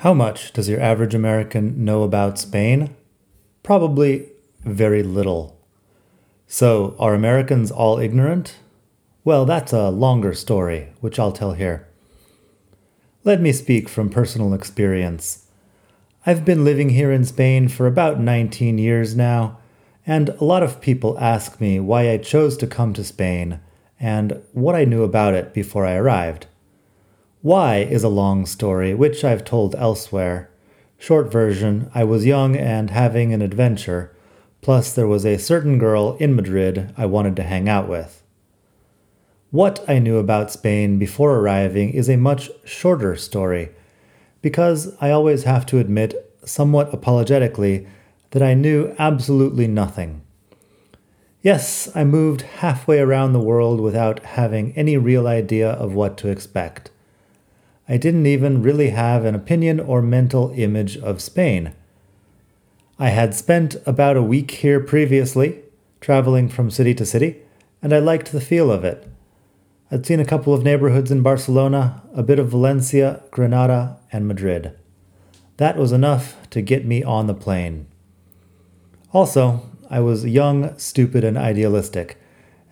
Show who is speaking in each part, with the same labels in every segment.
Speaker 1: How much does your average American know about Spain? Probably very little. So, are Americans all ignorant? Well, that's a longer story, which I'll tell here. Let me speak from personal experience. I've been living here in Spain for about 19 years now, and a lot of people ask me why I chose to come to Spain and what I knew about it before I arrived. Why is a long story, which I've told elsewhere. Short version I was young and having an adventure, plus, there was a certain girl in Madrid I wanted to hang out with. What I knew about Spain before arriving is a much shorter story, because I always have to admit, somewhat apologetically, that I knew absolutely nothing. Yes, I moved halfway around the world without having any real idea of what to expect. I didn't even really have an opinion or mental image of Spain. I had spent about a week here previously, traveling from city to city, and I liked the feel of it. I'd seen a couple of neighborhoods in Barcelona, a bit of Valencia, Granada, and Madrid. That was enough to get me on the plane. Also, I was young, stupid, and idealistic,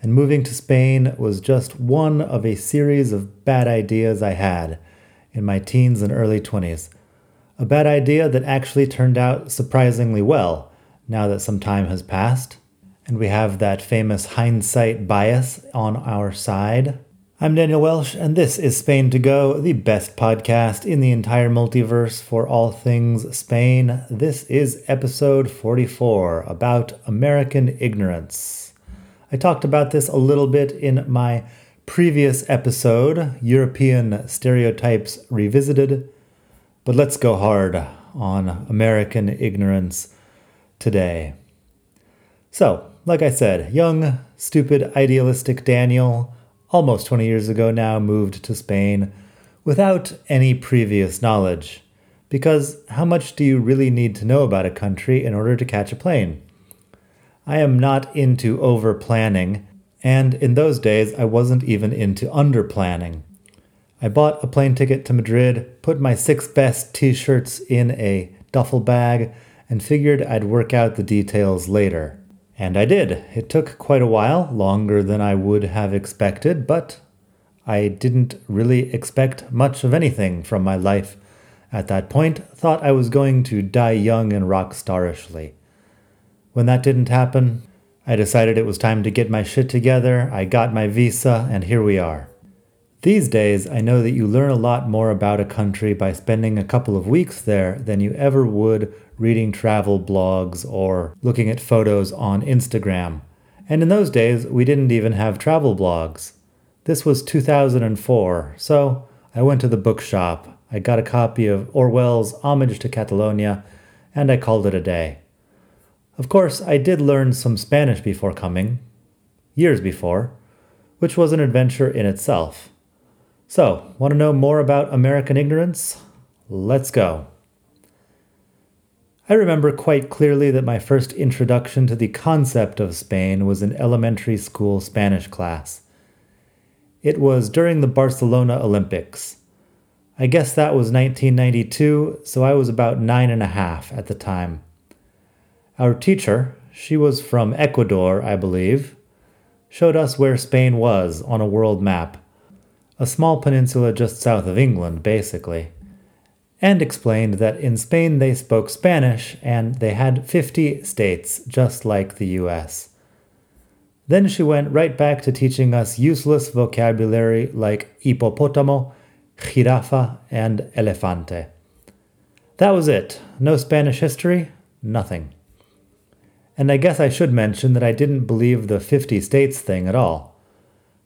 Speaker 1: and moving to Spain was just one of a series of bad ideas I had in my teens and early 20s. A bad idea that actually turned out surprisingly well now that some time has passed, and we have that famous hindsight bias on our side. I'm Daniel Welsch, and this is Spain to Go, the best podcast in the entire multiverse for all things Spain. This is episode 44 about American ignorance. I talked about this a little bit in my previous episode, European Stereotypes Revisited, but let's go hard on American ignorance today. So, like I said, young, stupid, idealistic Daniel, almost 20 years ago now, moved to Spain without any previous knowledge. Because how much do you really need to know about a country in order to catch a plane? I am not into over planning and in those days, I wasn't even into under planning. I bought a plane ticket to Madrid, put my six best t shirts in a duffel bag, and figured I'd work out the details later. And I did. It took quite a while, longer than I would have expected, but I didn't really expect much of anything from my life at that point. Thought I was going to die young and rock starishly. When that didn't happen, I decided it was time to get my shit together. I got my visa, and here we are. These days, I know that you learn a lot more about a country by spending a couple of weeks there than you ever would reading travel blogs or looking at photos on Instagram. And in those days, we didn't even have travel blogs. This was 2004, so I went to the bookshop. I got a copy of Orwell's Homage to Catalonia, and I called it a day. Of course, I did learn some Spanish before coming, years before, which was an adventure in itself. So, want to know more about American ignorance? Let's go. I remember quite clearly that my first introduction to the concept of Spain was in elementary school Spanish class. It was during the Barcelona Olympics. I guess that was 1992, so I was about nine and a half at the time. Our teacher, she was from Ecuador, I believe, showed us where Spain was on a world map, a small peninsula just south of England, basically, and explained that in Spain they spoke Spanish and they had 50 states, just like the US. Then she went right back to teaching us useless vocabulary like hipopótamo, jirafa, and elefante. That was it. No Spanish history, nothing. And I guess I should mention that I didn't believe the 50 states thing at all.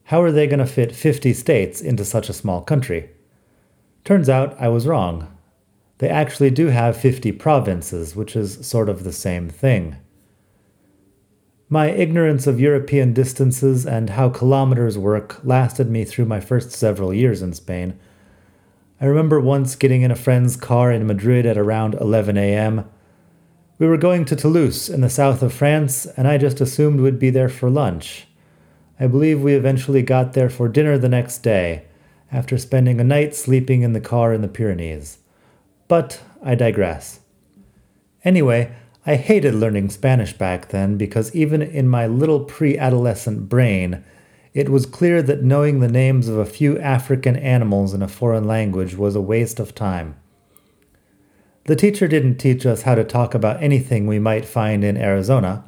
Speaker 1: How are they going to fit 50 states into such a small country? Turns out I was wrong. They actually do have 50 provinces, which is sort of the same thing. My ignorance of European distances and how kilometers work lasted me through my first several years in Spain. I remember once getting in a friend's car in Madrid at around 11 a.m. We were going to Toulouse in the south of France, and I just assumed we'd be there for lunch. I believe we eventually got there for dinner the next day, after spending a night sleeping in the car in the Pyrenees. But I digress. Anyway, I hated learning Spanish back then because even in my little pre adolescent brain, it was clear that knowing the names of a few African animals in a foreign language was a waste of time. The teacher didn't teach us how to talk about anything we might find in Arizona,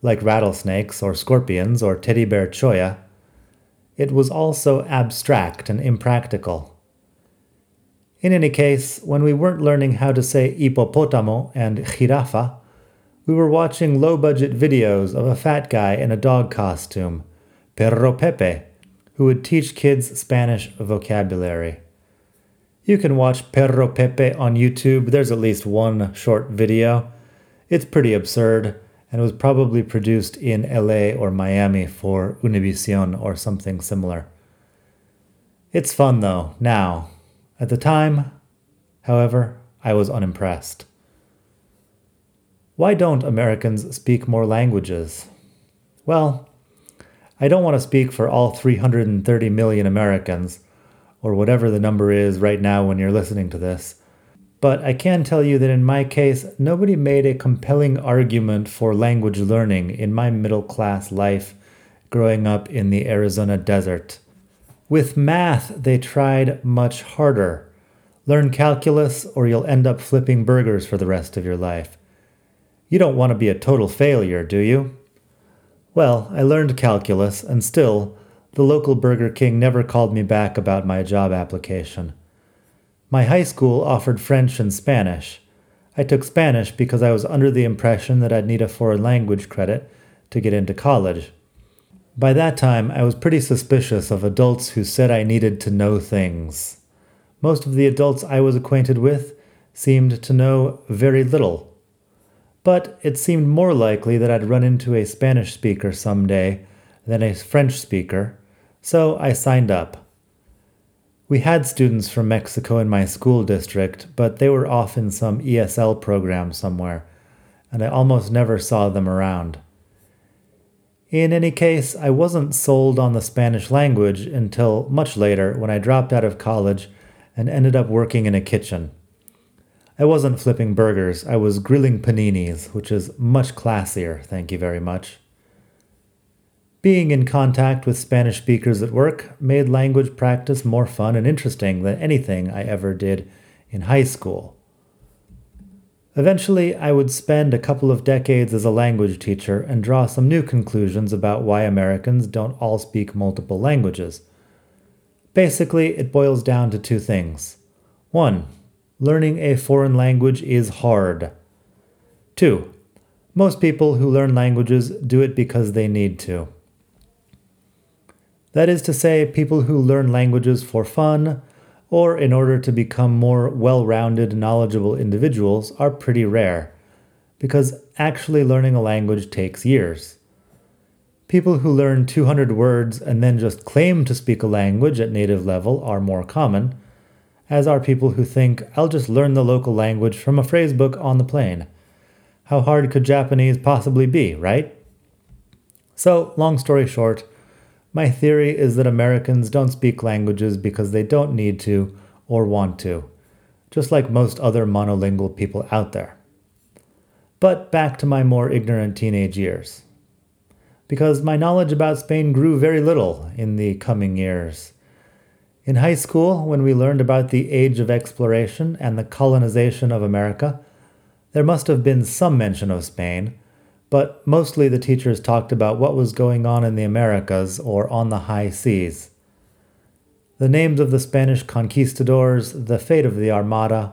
Speaker 1: like rattlesnakes or scorpions or teddy bear cholla. It was also abstract and impractical. In any case, when we weren't learning how to say hippopotamo and jirafa, we were watching low budget videos of a fat guy in a dog costume, Perro Pepe, who would teach kids Spanish vocabulary. You can watch Perro Pepe on YouTube. There's at least one short video. It's pretty absurd and was probably produced in LA or Miami for Univision or something similar. It's fun though, now. At the time, however, I was unimpressed. Why don't Americans speak more languages? Well, I don't want to speak for all 330 million Americans or whatever the number is right now when you're listening to this. But I can tell you that in my case, nobody made a compelling argument for language learning in my middle class life growing up in the Arizona desert. With math, they tried much harder. Learn calculus, or you'll end up flipping burgers for the rest of your life. You don't want to be a total failure, do you? Well, I learned calculus, and still, the local Burger King never called me back about my job application. My high school offered French and Spanish. I took Spanish because I was under the impression that I'd need a foreign language credit to get into college. By that time, I was pretty suspicious of adults who said I needed to know things. Most of the adults I was acquainted with seemed to know very little. But it seemed more likely that I'd run into a Spanish speaker someday than a French speaker, so I signed up. We had students from Mexico in my school district, but they were off in some ESL program somewhere, and I almost never saw them around. In any case, I wasn't sold on the Spanish language until much later when I dropped out of college and ended up working in a kitchen. I wasn't flipping burgers, I was grilling paninis, which is much classier, thank you very much. Being in contact with Spanish speakers at work made language practice more fun and interesting than anything I ever did in high school. Eventually, I would spend a couple of decades as a language teacher and draw some new conclusions about why Americans don't all speak multiple languages. Basically, it boils down to two things. One, learning a foreign language is hard. Two, most people who learn languages do it because they need to. That is to say, people who learn languages for fun or in order to become more well rounded, knowledgeable individuals are pretty rare, because actually learning a language takes years. People who learn 200 words and then just claim to speak a language at native level are more common, as are people who think, I'll just learn the local language from a phrasebook on the plane. How hard could Japanese possibly be, right? So, long story short, my theory is that Americans don't speak languages because they don't need to or want to, just like most other monolingual people out there. But back to my more ignorant teenage years. Because my knowledge about Spain grew very little in the coming years. In high school, when we learned about the age of exploration and the colonization of America, there must have been some mention of Spain, but mostly the teachers talked about what was going on in the Americas or on the high seas. The names of the Spanish conquistadors, the fate of the Armada,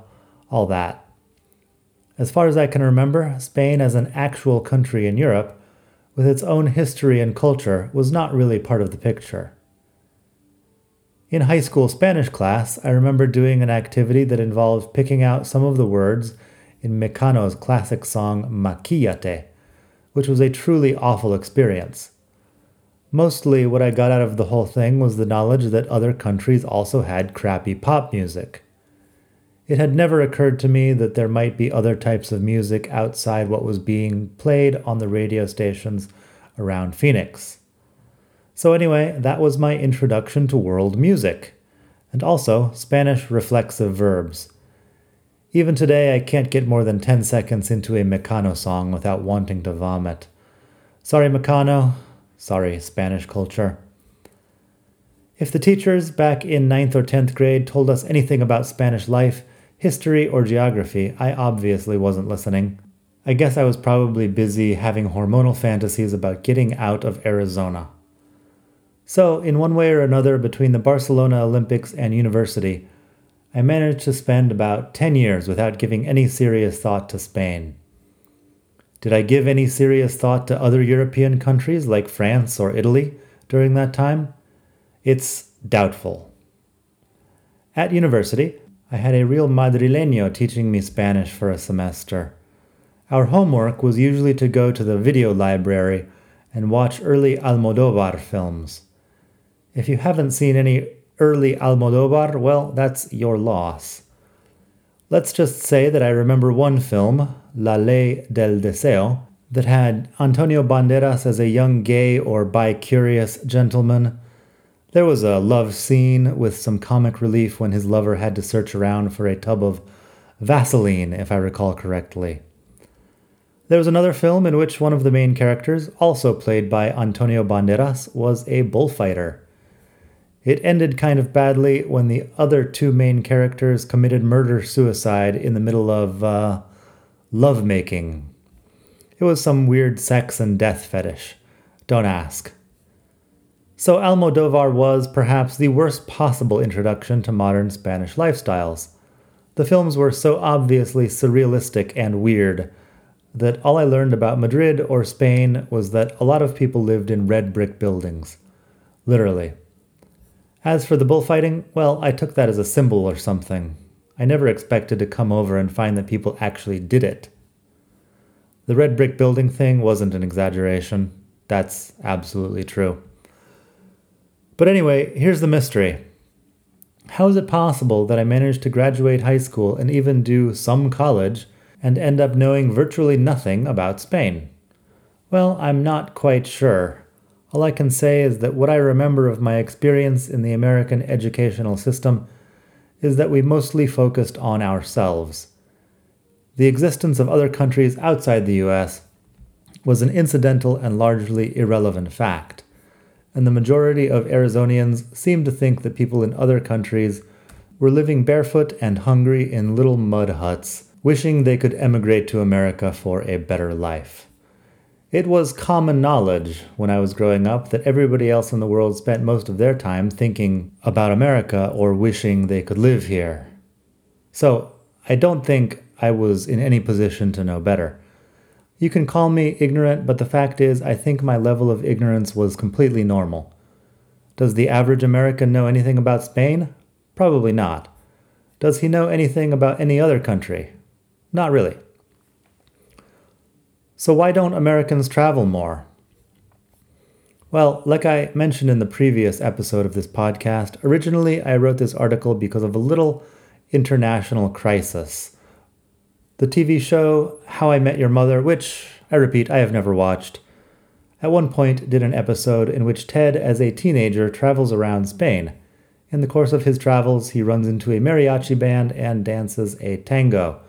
Speaker 1: all that. As far as I can remember, Spain as an actual country in Europe, with its own history and culture, was not really part of the picture. In high school Spanish class, I remember doing an activity that involved picking out some of the words in Mecano's classic song Maquillaje which was a truly awful experience. Mostly, what I got out of the whole thing was the knowledge that other countries also had crappy pop music. It had never occurred to me that there might be other types of music outside what was being played on the radio stations around Phoenix. So, anyway, that was my introduction to world music, and also Spanish reflexive verbs. Even today, I can't get more than 10 seconds into a Mecano song without wanting to vomit. Sorry, Mecano. Sorry, Spanish culture. If the teachers back in 9th or 10th grade told us anything about Spanish life, history, or geography, I obviously wasn't listening. I guess I was probably busy having hormonal fantasies about getting out of Arizona. So, in one way or another, between the Barcelona Olympics and university, I managed to spend about 10 years without giving any serious thought to Spain. Did I give any serious thought to other European countries like France or Italy during that time? It's doubtful. At university, I had a real madrileño teaching me Spanish for a semester. Our homework was usually to go to the video library and watch early Almodovar films. If you haven't seen any early Almodovar, well, that's your loss. Let's just say that I remember one film, La Ley del Deseo, that had Antonio Banderas as a young gay or bi curious gentleman. There was a love scene with some comic relief when his lover had to search around for a tub of Vaseline, if I recall correctly. There was another film in which one of the main characters, also played by Antonio Banderas, was a bullfighter. It ended kind of badly when the other two main characters committed murder suicide in the middle of uh, lovemaking. It was some weird sex and death fetish. Don't ask. So Almodovar was perhaps the worst possible introduction to modern Spanish lifestyles. The films were so obviously surrealistic and weird that all I learned about Madrid or Spain was that a lot of people lived in red brick buildings. Literally. As for the bullfighting, well, I took that as a symbol or something. I never expected to come over and find that people actually did it. The red brick building thing wasn't an exaggeration. That's absolutely true. But anyway, here's the mystery. How is it possible that I managed to graduate high school and even do some college and end up knowing virtually nothing about Spain? Well, I'm not quite sure. All I can say is that what I remember of my experience in the American educational system is that we mostly focused on ourselves. The existence of other countries outside the US was an incidental and largely irrelevant fact, and the majority of Arizonians seemed to think that people in other countries were living barefoot and hungry in little mud huts, wishing they could emigrate to America for a better life. It was common knowledge when I was growing up that everybody else in the world spent most of their time thinking about America or wishing they could live here. So I don't think I was in any position to know better. You can call me ignorant, but the fact is, I think my level of ignorance was completely normal. Does the average American know anything about Spain? Probably not. Does he know anything about any other country? Not really. So, why don't Americans travel more? Well, like I mentioned in the previous episode of this podcast, originally I wrote this article because of a little international crisis. The TV show How I Met Your Mother, which, I repeat, I have never watched, at one point did an episode in which Ted, as a teenager, travels around Spain. In the course of his travels, he runs into a mariachi band and dances a tango.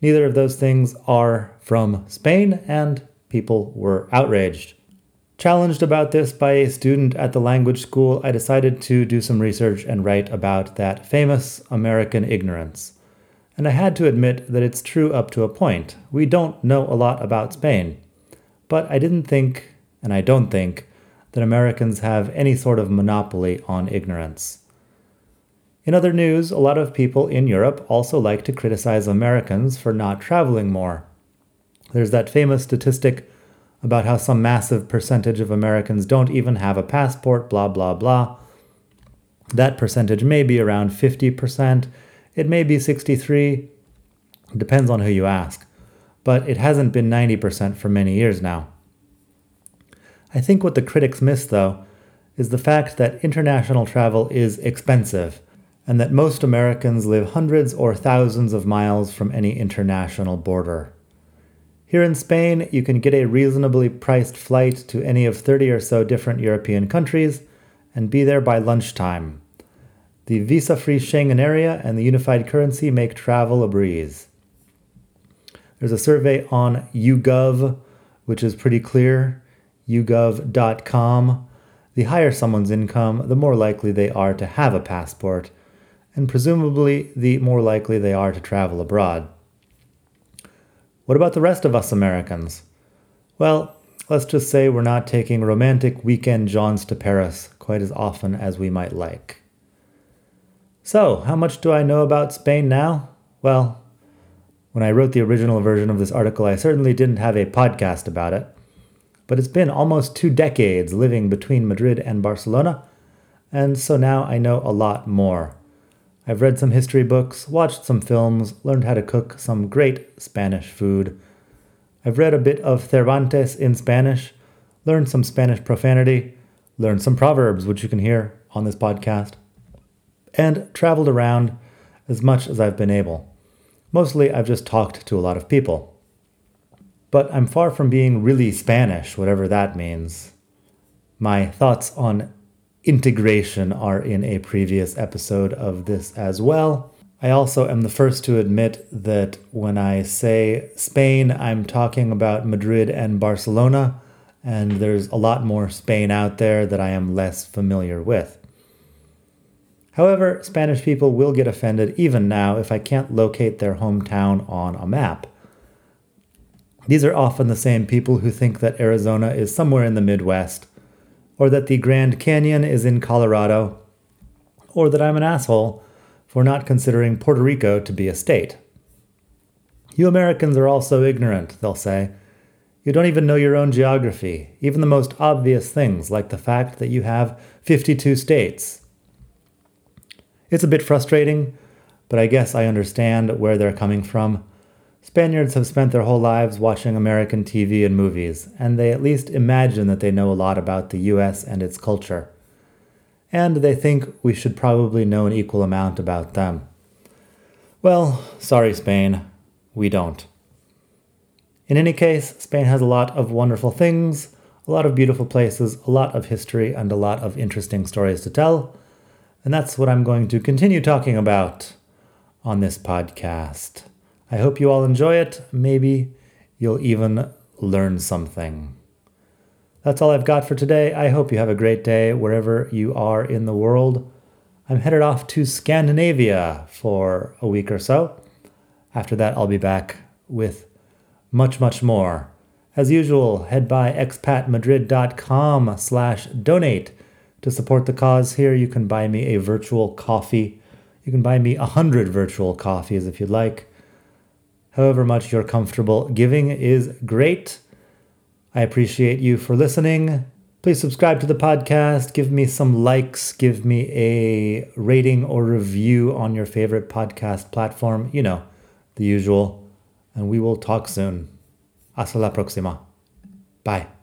Speaker 1: Neither of those things are from Spain, and people were outraged. Challenged about this by a student at the language school, I decided to do some research and write about that famous American ignorance. And I had to admit that it's true up to a point. We don't know a lot about Spain. But I didn't think, and I don't think, that Americans have any sort of monopoly on ignorance. In other news, a lot of people in Europe also like to criticize Americans for not traveling more. There's that famous statistic about how some massive percentage of Americans don't even have a passport, blah, blah, blah. That percentage may be around 50%, it may be 63, depends on who you ask, but it hasn't been 90% for many years now. I think what the critics miss, though, is the fact that international travel is expensive and that most Americans live hundreds or thousands of miles from any international border. Here in Spain, you can get a reasonably priced flight to any of 30 or so different European countries and be there by lunchtime. The visa free Schengen area and the unified currency make travel a breeze. There's a survey on YouGov, which is pretty clear yougov.com. The higher someone's income, the more likely they are to have a passport, and presumably the more likely they are to travel abroad. What about the rest of us Americans? Well, let's just say we're not taking romantic weekend jaunts to Paris quite as often as we might like. So, how much do I know about Spain now? Well, when I wrote the original version of this article, I certainly didn't have a podcast about it. But it's been almost two decades living between Madrid and Barcelona, and so now I know a lot more. I've read some history books, watched some films, learned how to cook some great Spanish food. I've read a bit of Cervantes in Spanish, learned some Spanish profanity, learned some proverbs, which you can hear on this podcast, and traveled around as much as I've been able. Mostly, I've just talked to a lot of people. But I'm far from being really Spanish, whatever that means. My thoughts on integration are in a previous episode of this as well. I also am the first to admit that when I say Spain, I'm talking about Madrid and Barcelona, and there's a lot more Spain out there that I am less familiar with. However, Spanish people will get offended even now if I can't locate their hometown on a map. These are often the same people who think that Arizona is somewhere in the Midwest or that the Grand Canyon is in Colorado, or that I'm an asshole for not considering Puerto Rico to be a state. You Americans are all so ignorant, they'll say. You don't even know your own geography, even the most obvious things, like the fact that you have 52 states. It's a bit frustrating, but I guess I understand where they're coming from. Spaniards have spent their whole lives watching American TV and movies, and they at least imagine that they know a lot about the US and its culture. And they think we should probably know an equal amount about them. Well, sorry, Spain, we don't. In any case, Spain has a lot of wonderful things, a lot of beautiful places, a lot of history, and a lot of interesting stories to tell. And that's what I'm going to continue talking about on this podcast. I hope you all enjoy it. Maybe you'll even learn something. That's all I've got for today. I hope you have a great day wherever you are in the world. I'm headed off to Scandinavia for a week or so. After that, I'll be back with much, much more. As usual, head by expatmadrid.com slash donate to support the cause here. You can buy me a virtual coffee. You can buy me a hundred virtual coffees if you'd like however much you're comfortable giving is great. I appreciate you for listening. Please subscribe to the podcast, give me some likes, give me a rating or review on your favorite podcast platform. You know, the usual. And we will talk soon. Hasta la próxima. Bye.